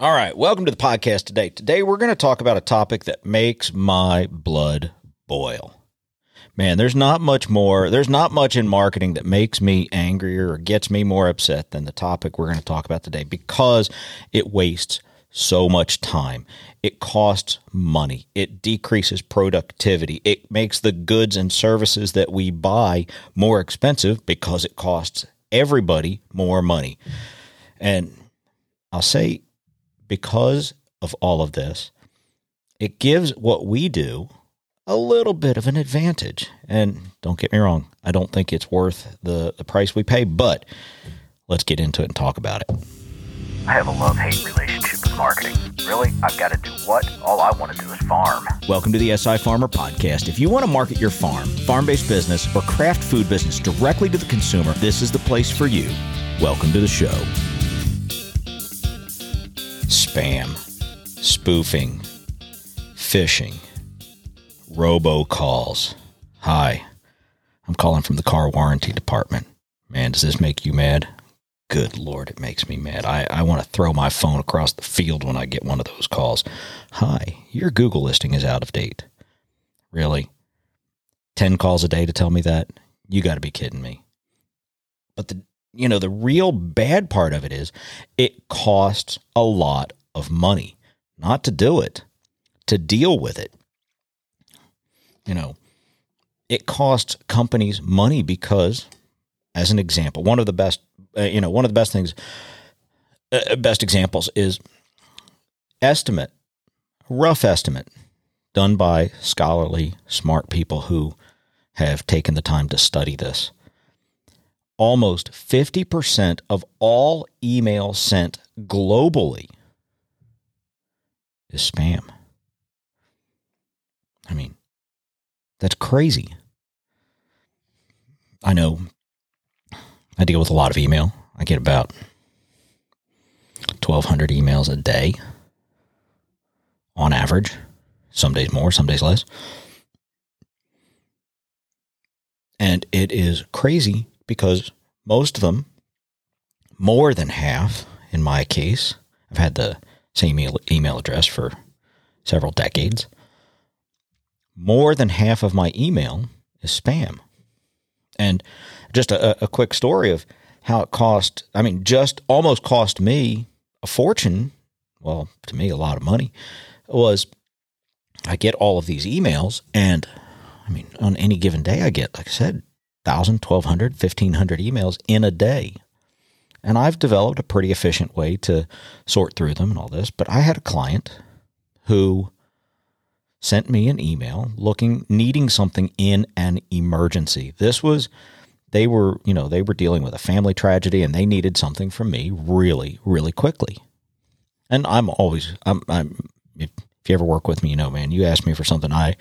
All right, welcome to the podcast today. Today we're going to talk about a topic that makes my blood boil. Man, there's not much more, there's not much in marketing that makes me angrier or gets me more upset than the topic we're going to talk about today because it wastes so much time. It costs money. It decreases productivity. It makes the goods and services that we buy more expensive because it costs everybody more money. And I'll say because of all of this, it gives what we do a little bit of an advantage. And don't get me wrong, I don't think it's worth the, the price we pay, but let's get into it and talk about it. I have a love hate relationship with marketing. Really? I've got to do what? All I want to do is farm. Welcome to the SI Farmer Podcast. If you want to market your farm, farm based business, or craft food business directly to the consumer, this is the place for you. Welcome to the show spam, spoofing, phishing, robocalls. Hi, I'm calling from the car warranty department. Man, does this make you mad? Good Lord, it makes me mad. I, I want to throw my phone across the field when I get one of those calls. Hi, your Google listing is out of date. Really? 10 calls a day to tell me that? You got to be kidding me. But the you know, the real bad part of it is it costs a lot of money not to do it, to deal with it. You know, it costs companies money because, as an example, one of the best, uh, you know, one of the best things, uh, best examples is estimate, rough estimate done by scholarly, smart people who have taken the time to study this almost 50% of all email sent globally is spam. I mean, that's crazy. I know I deal with a lot of email. I get about 1,200 emails a day on average. Some days more, some days less. And it is crazy because most of them, more than half in my case, I've had the same email address for several decades. More than half of my email is spam. And just a, a quick story of how it cost, I mean, just almost cost me a fortune. Well, to me, a lot of money was I get all of these emails, and I mean, on any given day, I get, like I said, 1,000, 1,200, 1,500 emails in a day. And I've developed a pretty efficient way to sort through them and all this. But I had a client who sent me an email looking, needing something in an emergency. This was, they were, you know, they were dealing with a family tragedy and they needed something from me really, really quickly. And I'm always, I'm, I'm, if, if you ever work with me, you know, man, you ask me for something, I,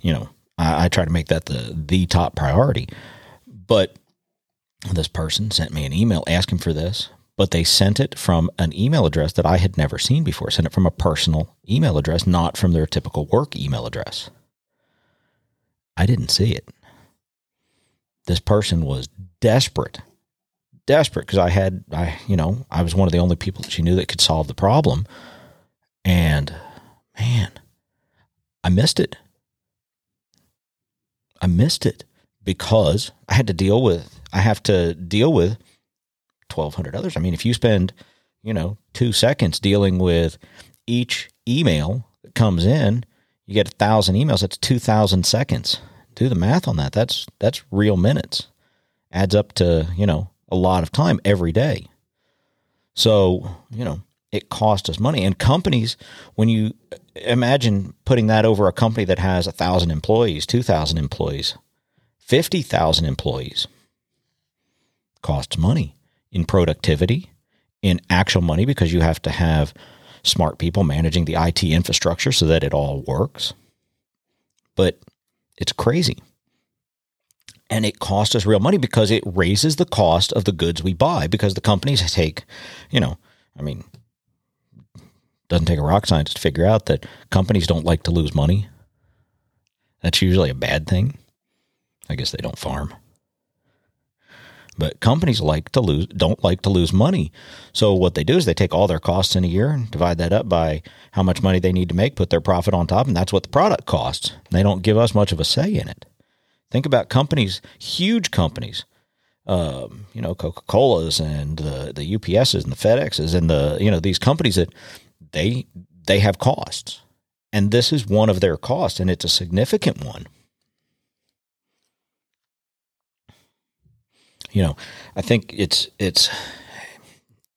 you know, I, I try to make that the the top priority. But this person sent me an email asking for this, but they sent it from an email address that I had never seen before. Sent it from a personal email address, not from their typical work email address. I didn't see it. This person was desperate, desperate because I had, I, you know, I was one of the only people that she knew that could solve the problem. And man, I missed it. I missed it because I had to deal with I have to deal with 1200 others. I mean, if you spend, you know, 2 seconds dealing with each email that comes in, you get a 1000 emails, that's 2000 seconds. Do the math on that. That's that's real minutes. Adds up to, you know, a lot of time every day. So, you know, it costs us money. And companies, when you imagine putting that over a company that has a thousand employees, two thousand employees, fifty thousand employees, costs money in productivity, in actual money because you have to have smart people managing the IT infrastructure so that it all works. But it's crazy. And it costs us real money because it raises the cost of the goods we buy because the companies take, you know, I mean, doesn't take a rock scientist to figure out that companies don't like to lose money. That's usually a bad thing. I guess they don't farm. But companies like to lose don't like to lose money. So what they do is they take all their costs in a year and divide that up by how much money they need to make, put their profit on top, and that's what the product costs. They don't give us much of a say in it. Think about companies, huge companies, um, you know, Coca Cola's and the the UPSs and the FedExes and the you know these companies that they they have costs, and this is one of their costs, and it's a significant one. You know, I think it's it's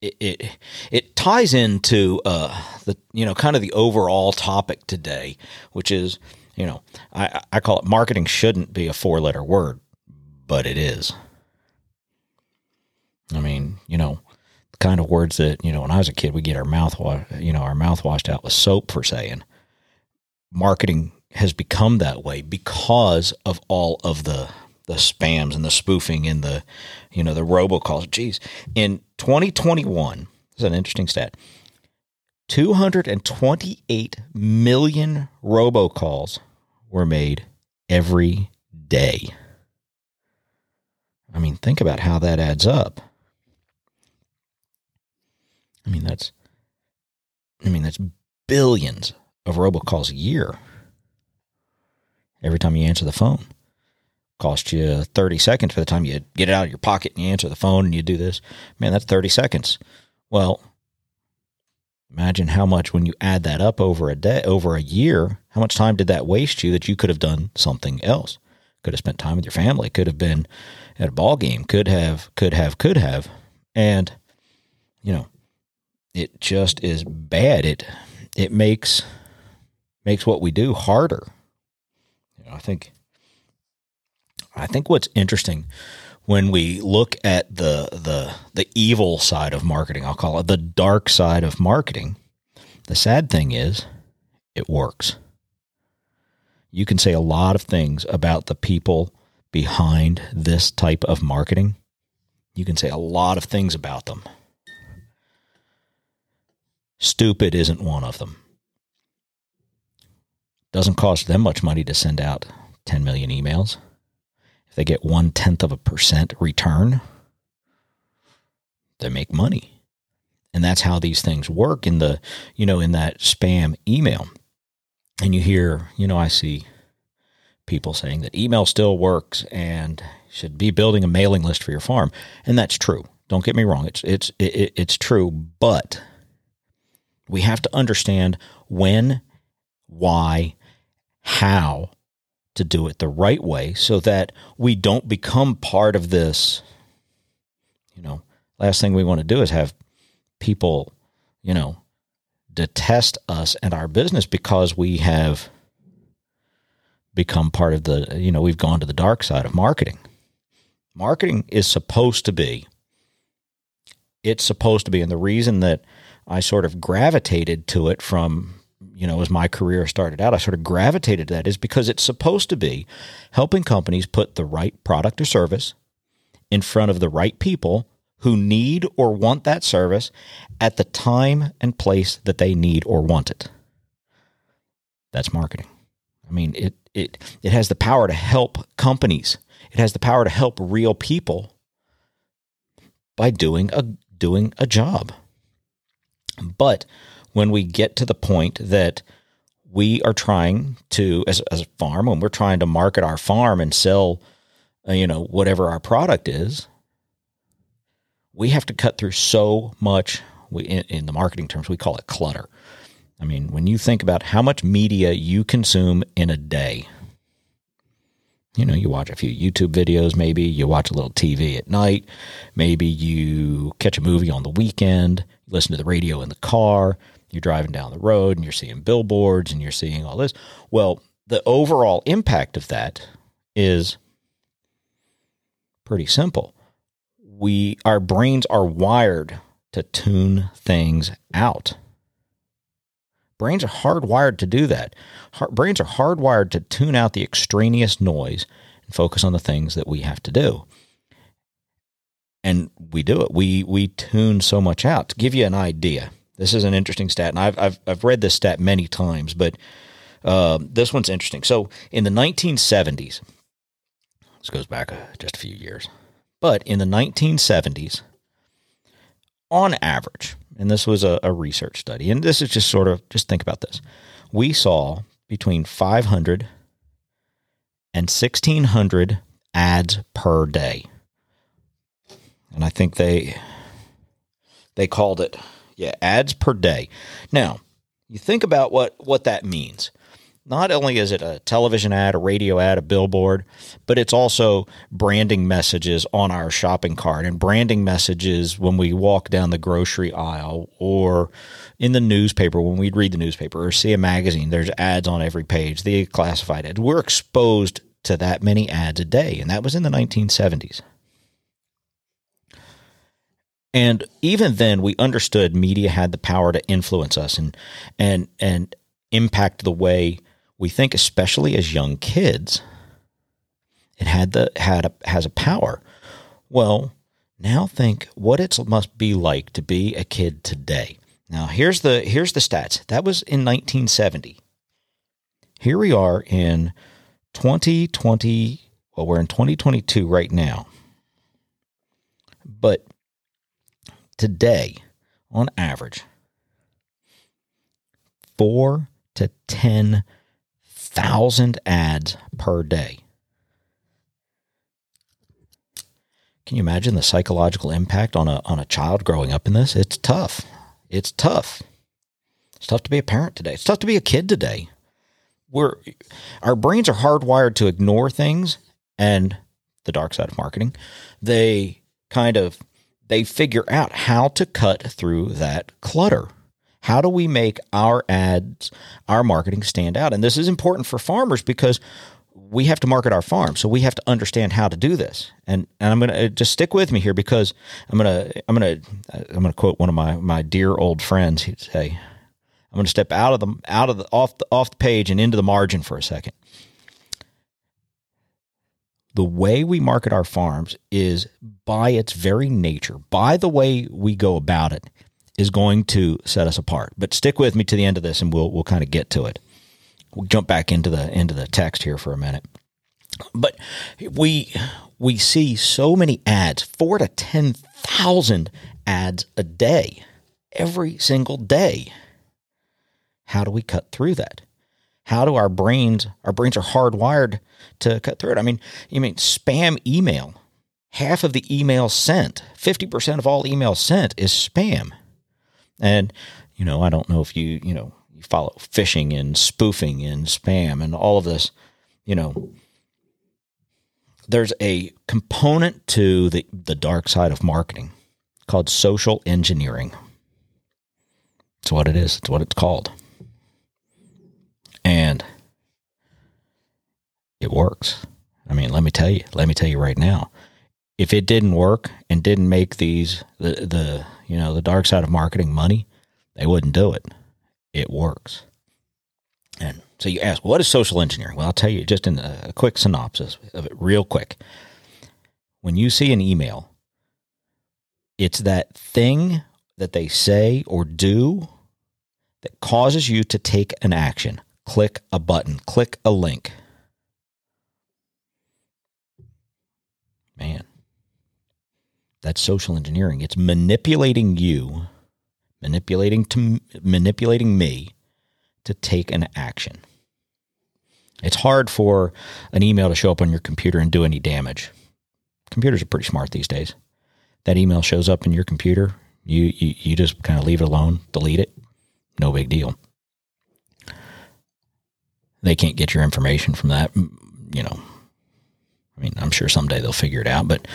it it, it ties into uh, the you know kind of the overall topic today, which is you know I I call it marketing shouldn't be a four letter word, but it is. I mean, you know, the kind of words that, you know, when I was a kid, we get our mouth, wa- you know, our mouth washed out with soap for saying. Marketing has become that way because of all of the the spams and the spoofing and the, you know, the robocalls. Geez, in 2021, this is an interesting stat. 228 million robocalls were made every day. I mean, think about how that adds up. I mean, that's I mean, that's billions of robocalls a year. Every time you answer the phone. Cost you 30 seconds by the time you get it out of your pocket and you answer the phone and you do this. Man, that's 30 seconds. Well, imagine how much when you add that up over a day, over a year, how much time did that waste you that you could have done something else? Could have spent time with your family, could have been at a ball game, could have, could have, could have. And, you know, it just is bad. It it makes makes what we do harder. You know, I think I think what's interesting when we look at the the the evil side of marketing, I'll call it the dark side of marketing. The sad thing is it works. You can say a lot of things about the people behind this type of marketing. You can say a lot of things about them. Stupid isn't one of them. Doesn't cost them much money to send out 10 million emails. If they get one tenth of a percent return, they make money. And that's how these things work in the, you know, in that spam email. And you hear, you know, I see people saying that email still works and should be building a mailing list for your farm. And that's true. Don't get me wrong. It's, it's, it, it's true. But we have to understand when, why, how to do it the right way so that we don't become part of this. You know, last thing we want to do is have people, you know, detest us and our business because we have become part of the, you know, we've gone to the dark side of marketing. Marketing is supposed to be, it's supposed to be, and the reason that I sort of gravitated to it from, you know, as my career started out, I sort of gravitated to that is because it's supposed to be helping companies put the right product or service in front of the right people who need or want that service at the time and place that they need or want it. That's marketing. I mean, it it it has the power to help companies. It has the power to help real people by doing a doing a job. But when we get to the point that we are trying to, as, as a farm, when we're trying to market our farm and sell, uh, you know, whatever our product is, we have to cut through so much. We, in, in the marketing terms, we call it clutter. I mean, when you think about how much media you consume in a day, you know, you watch a few YouTube videos, maybe you watch a little TV at night, maybe you catch a movie on the weekend, listen to the radio in the car, you're driving down the road and you're seeing billboards and you're seeing all this. Well, the overall impact of that is pretty simple. We our brains are wired to tune things out. Brains are hardwired to do that. brains are hardwired to tune out the extraneous noise and focus on the things that we have to do. And we do it. We we tune so much out. To give you an idea, this is an interesting stat, and I've I've, I've read this stat many times, but uh, this one's interesting. So in the 1970s, this goes back uh, just a few years, But in the 1970s, on average, and this was a, a research study, and this is just sort of just think about this. We saw between 500 and 1600 ads per day. And I think they they called it yeah, ads per day. Now, you think about what what that means. Not only is it a television ad, a radio ad, a billboard, but it's also branding messages on our shopping cart and branding messages when we walk down the grocery aisle or in the newspaper when we read the newspaper or see a magazine. There's ads on every page, the classified ads. We're exposed to that many ads a day, and that was in the 1970s. And even then, we understood media had the power to influence us and and and impact the way we think, especially as young kids. It had the had a, has a power. Well, now think what it must be like to be a kid today. Now here's the here's the stats. That was in 1970. Here we are in 2020. Well, we're in 2022 right now. But today, on average, four to 10,000 ads per day. Can you imagine the psychological impact on a, on a child growing up in this? It's tough. It's tough. It's tough to be a parent today. It's tough to be a kid today. We're, our brains are hardwired to ignore things and the dark side of marketing. They kind of they figure out how to cut through that clutter. How do we make our ads, our marketing stand out? And this is important for farmers because we have to market our farm. So we have to understand how to do this. And and I'm going to uh, just stick with me here because I'm going to I'm going to I'm to quote one of my my dear old friends. He'd say, I'm going to step out of the out of the off the off the page and into the margin for a second the way we market our farms is by its very nature, by the way we go about it, is going to set us apart. But stick with me to the end of this and we'll we'll kind of get to it. We'll jump back into the into the text here for a minute. But we we see so many ads, four to ten thousand ads a day, every single day. How do we cut through that? How do our brains our brains are hardwired to cut through it. I mean, you mean spam email. Half of the email sent, 50% of all emails sent is spam. And, you know, I don't know if you, you know, you follow phishing and spoofing and spam and all of this, you know, there's a component to the, the dark side of marketing called social engineering. It's what it is. It's what it's called. And it works. I mean, let me tell you, let me tell you right now, if it didn't work and didn't make these the the you know the dark side of marketing money, they wouldn't do it. It works. And so you ask, what is social engineering? Well, I'll tell you just in a quick synopsis of it, real quick. When you see an email, it's that thing that they say or do that causes you to take an action. Click a button, click a link. Man, that's social engineering. It's manipulating you, manipulating to manipulating me to take an action. It's hard for an email to show up on your computer and do any damage. Computers are pretty smart these days. That email shows up in your computer, you you, you just kind of leave it alone, delete it, no big deal. They can't get your information from that, you know, I mean, I'm sure someday they'll figure it out, but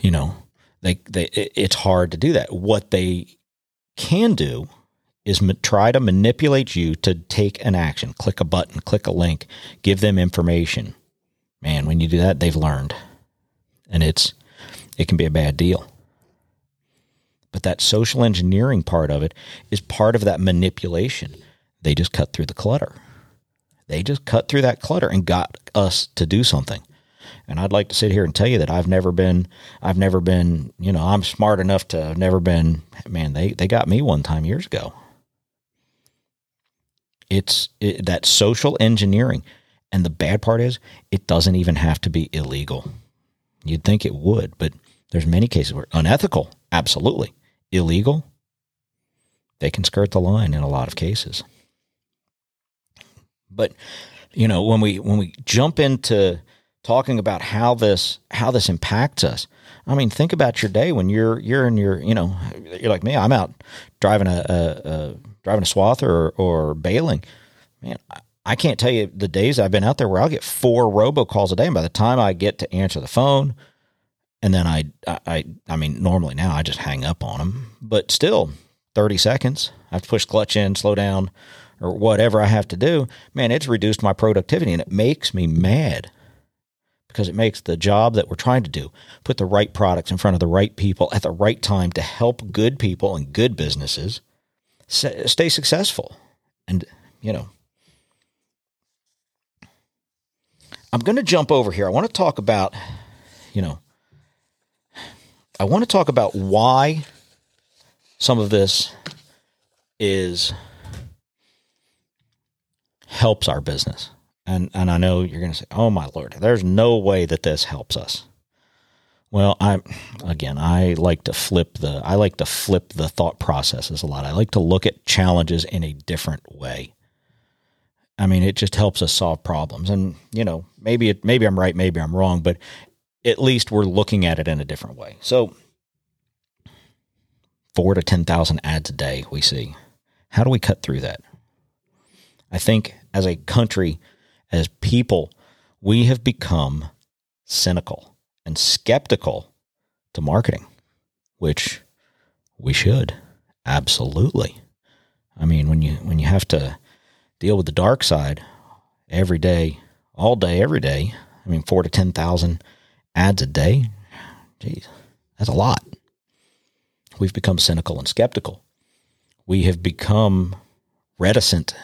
you know, they they it's hard to do that. What they can do is ma- try to manipulate you to take an action, click a button, click a link, give them information. Man, when you do that, they've learned. And it's it can be a bad deal. But that social engineering part of it is part of that manipulation. They just cut through the clutter. They just cut through that clutter and got us to do something. And I'd like to sit here and tell you that I've never been, I've never been, you know, I'm smart enough to have never been, man, they, they got me one time years ago. It's it, that social engineering. And the bad part is it doesn't even have to be illegal. You'd think it would, but There's many cases where unethical, absolutely. Illegal, they can skirt the line in a lot of cases. But you know, when we when we jump into talking about how this how this impacts us, I mean, think about your day when you're you're in your you know you're like me. I'm out driving a, a, a driving a swath or or baling. Man, I can't tell you the days I've been out there where I'll get four robocalls a day, and by the time I get to answer the phone, and then I I I mean normally now I just hang up on them, but still 30 seconds. I have to push clutch in, slow down, or whatever I have to do. Man, it's reduced my productivity and it makes me mad because it makes the job that we're trying to do put the right products in front of the right people at the right time to help good people and good businesses stay successful. And, you know, I'm going to jump over here. I want to talk about, you know, I want to talk about why some of this is helps our business. And and I know you're going to say, "Oh my lord, there's no way that this helps us." Well, I again, I like to flip the I like to flip the thought processes a lot. I like to look at challenges in a different way. I mean, it just helps us solve problems. And, you know, maybe it maybe I'm right, maybe I'm wrong, but at least we're looking at it in a different way. So, four to 10,000 ads a day we see. How do we cut through that? I think as a country, as people, we have become cynical and skeptical to marketing, which we should absolutely. I mean, when you when you have to deal with the dark side every day, all day, every day. I mean, four to ten thousand ads a day. Geez, that's a lot we've become cynical and skeptical. We have become reticent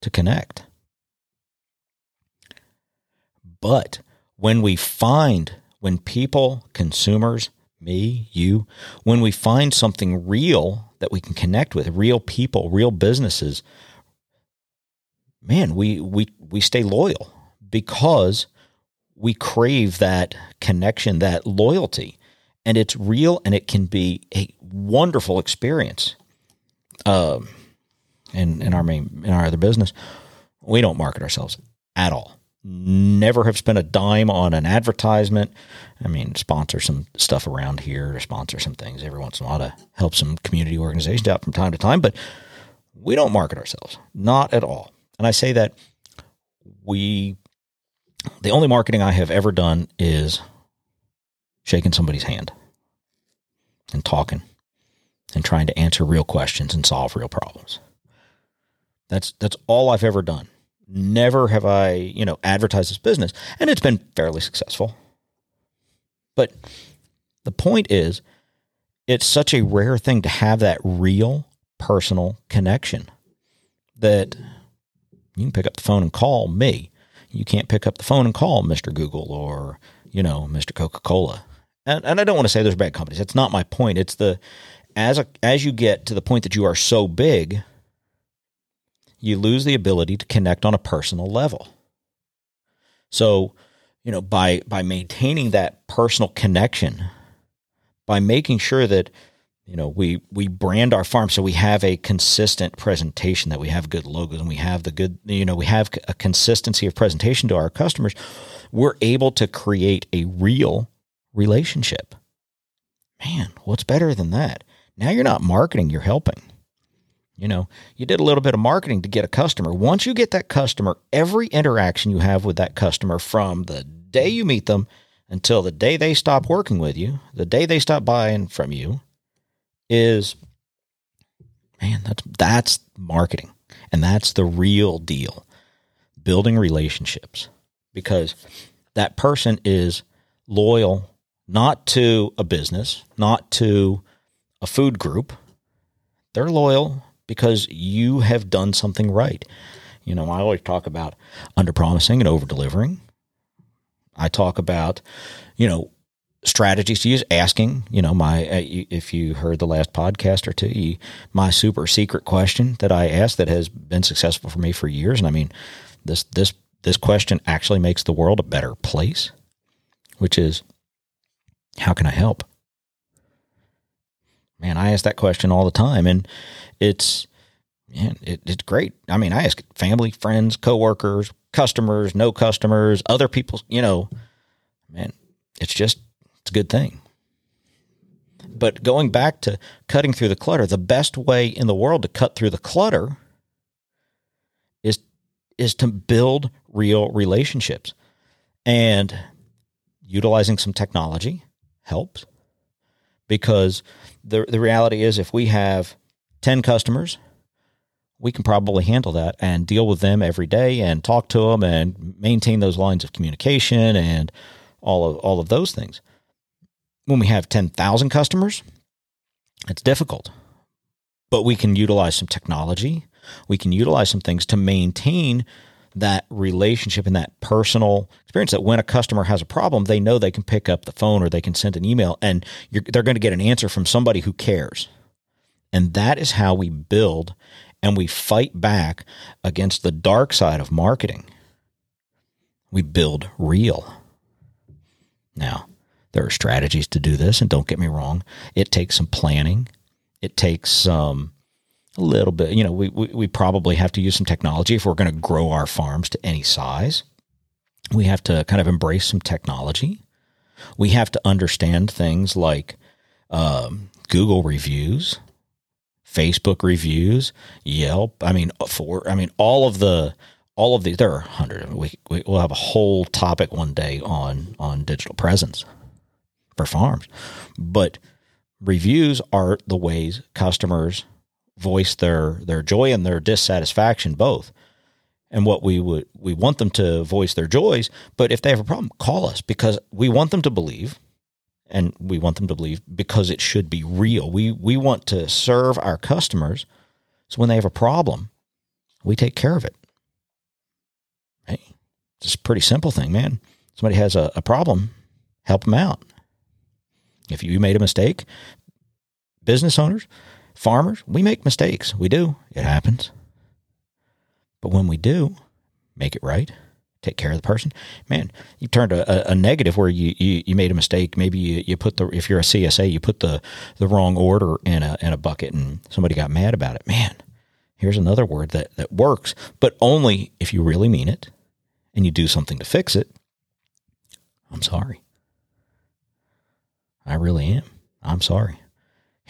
to connect. But when we find, when people, consumers, me, you, when we find something real that we can connect with, real people, real businesses, man, we we we stay loyal because we crave that connection, that loyalty and it's real and it can be a wonderful experience. Um, in in our main in our other business, we don't market ourselves at all. Never have spent a dime on an advertisement. I mean, sponsor some stuff around here, or sponsor some things every once in a while to help some community organizations out from time to time, but we don't market ourselves, not at all. And I say that we, the only marketing I have ever done is shaking somebody's hand and talking and trying to answer real questions and solve real problems. That's that's all I've ever done. Never have I, you know, advertised this business and it's been fairly successful. But the point is it's such a rare thing to have that real personal connection that you can pick up the phone and call me. You can't pick up the phone and call Mr. Google or, you know, Mr. Coca-Cola and, and I don't want to say there's bad companies. That's not my point. It's the as a, as you get to the point that you are so big, you lose the ability to connect on a personal level. So, you know, by by maintaining that personal connection, by making sure that you know we we brand our farm so we have a consistent presentation that we have good logos and we have the good you know we have a consistency of presentation to our customers we're able to create a real relationship. Man, what's better than that? Now you're not marketing, you're helping. You know, you did a little bit of marketing to get a customer. Once you get that customer, every interaction you have with that customer from the day you meet them until the day they stop working with you, the day they stop buying from you is man, that's that's marketing. And that's the real deal. Building relationships because that person is loyal not to a business, not to a food group. They're loyal because you have done something right. You know, I always talk about under promising and over delivering. I talk about, you know, strategies to use, asking, you know, my, uh, if you heard the last podcast or two, my super secret question that I asked that has been successful for me for years. And I mean, this, this, this question actually makes the world a better place, which is How can I help? Man, I ask that question all the time, and it's man, it, it's great. I mean, I ask family, friends, coworkers, customers, no customers, other people. You know, man, it's just it's a good thing. But going back to cutting through the clutter, the best way in the world to cut through the clutter is is to build real relationships. And utilizing some technology helps because the the reality is if we have 10 customers, we can probably handle that and deal with them every day and talk to them and maintain those lines of communication and all of all of those things. When we have 10,000 customers, it's difficult. But we can utilize some technology. We can utilize some things to maintain that relationship and that personal experience that when a customer has a problem, they know they can pick up the phone or they can send an email and they're going to get an answer from somebody who cares. And that is how we build and we fight back against the dark side of marketing. We build real. Now, there are strategies to do this, and don't get me wrong, it takes some planning. It takes some a little bit, you know, we, we, we probably have to use some technology if we're going to grow our farms to any size. We have to kind of embrace some technology. We have to understand things like um, Google reviews, Facebook reviews, Yelp. I mean, for I mean, all of the all of these. There are hundred. We, we will have a whole topic one day on on digital presence for farms, but reviews are the ways customers voice their their joy and their dissatisfaction both. And what we would we want them to voice their joys but if they have a problem call us because we want them to believe and we want them to believe because it should be real. We we want to serve our customers. So when they have a problem we take care of it. Hey it's a pretty simple thing man. Somebody has a, a problem help them out. If you made a mistake business owners Farmers, we make mistakes. We do. It happens. But when we do, make it right, take care of the person. Man, you turned a, a negative where you, you, you, made a mistake. Maybe you, you put the, if you're a CSA, you put the, the wrong order in a, in a bucket and somebody got mad about it. Man, here's another word that, that works, but only if you really mean it and you do something to fix it. I'm sorry. I really am. I'm sorry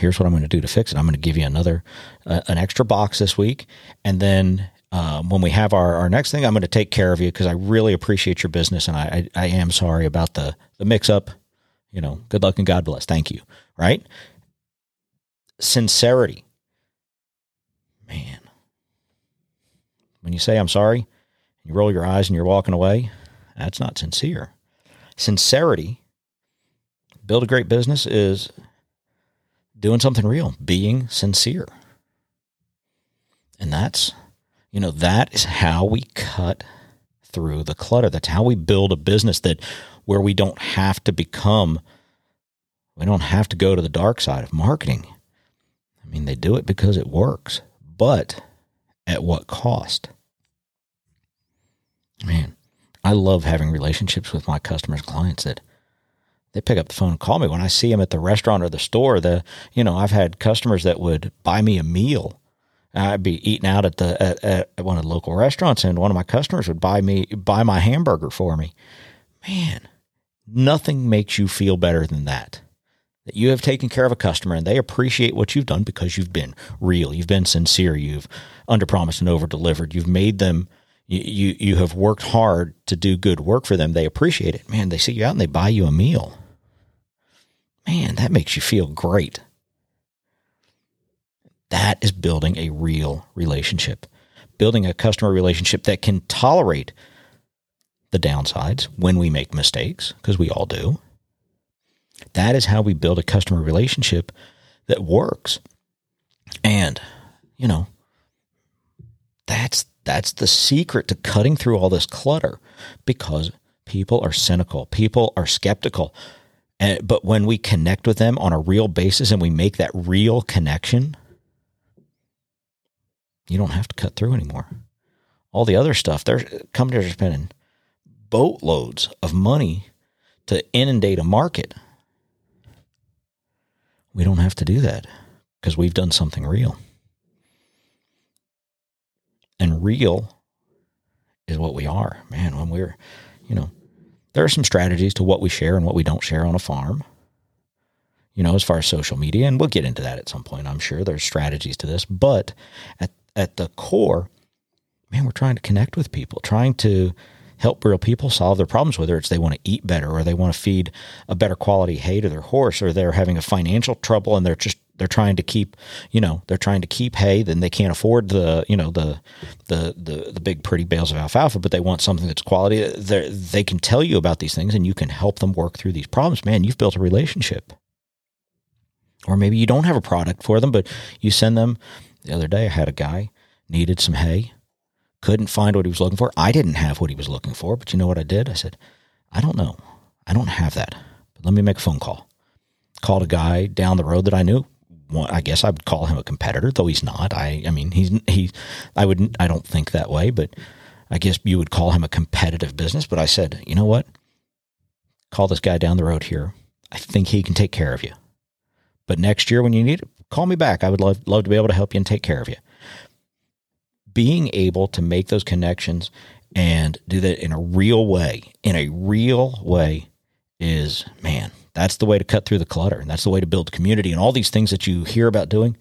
here's what I'm going to do to fix it. I'm going to give you another, uh, an extra box this week. And then um, when we have our, our next thing, I'm going to take care of you because I really appreciate your business. And I, I, I am sorry about the, the mix up. You know, good luck and God bless. Thank you. Right? Sincerity. Man. When you say I'm sorry, you roll your eyes and you're walking away, that's not sincere. Sincerity, build a great business is doing something real, being sincere. And that's, you know, that is how we cut through the clutter. That's how we build a business that where we don't have to become, we don't have to go to the dark side of marketing. I mean, they do it because it works, but at what cost? Man, I love having relationships with my customers, clients that they pick up the phone and call me when I see them at the restaurant or the store. The you know I've had customers that would buy me a meal. I'd be eating out at the at, at one of the local restaurants, and one of my customers would buy me buy my hamburger for me. Man, nothing makes you feel better than that. That you have taken care of a customer and they appreciate what you've done because you've been real, you've been sincere, you've underpromised and over delivered, you've made them you, you you have worked hard to do good work for them. They appreciate it. Man, they see you out and they buy you a meal. Man, that makes you feel great. That is building a real relationship, building a customer relationship that can tolerate the downsides when we make mistakes, because we all do. That is how we build a customer relationship that works. And, you know, that's that's the secret to cutting through all this clutter because people are cynical, people are skeptical, and, but when we connect with them on a real basis and we make that real connection, you don't have to cut through anymore. All the other stuff, there's companies are spending boatloads of money to inundate a market. we don't have to do that because we've done something real. And real is what we are, man. When we're, you know, there are some strategies to what we share and what we don't share on a farm. You know, as far as social media, and we'll get into that at some point. I'm sure there's strategies to this, but at at the core, man, we're trying to connect with people, trying to help real people solve their problems, whether it's they want to eat better or they want to feed a better quality hay to their horse or they're having a financial trouble and they're just they're trying to keep you know they're trying to keep hay then they can't afford the you know the the the, the big pretty bales of alfalfa but they want something that's quality they they can tell you about these things and you can help them work through these problems man you've built a relationship or maybe you don't have a product for them but you send them the other day i had a guy needed some hay couldn't find what he was looking for. I didn't have what he was looking for, but you know what I did? I said, I don't know. I don't have that. But let me make a phone call. Called a guy down the road that I knew. Well, I guess I would call him a competitor, though he's not. I, I mean, he's he. I wouldn't. I don't think that way, but I guess you would call him a competitive business. But I said, you know what? Call this guy down the road here. I think he can take care of you. But next year, when you need it, call me back. I would love love to be able to help you and take care of you being able to make those connections and do that in a real way, in a real way is, man, that's the way to cut through the clutter. And that's the way to build community and all these things that you hear about doing.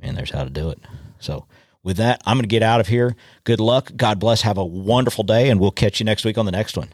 and there's how to do it. So, with that, I'm going to get out of here. Good luck. God bless. Have a wonderful day, and we'll catch you next week on the next one.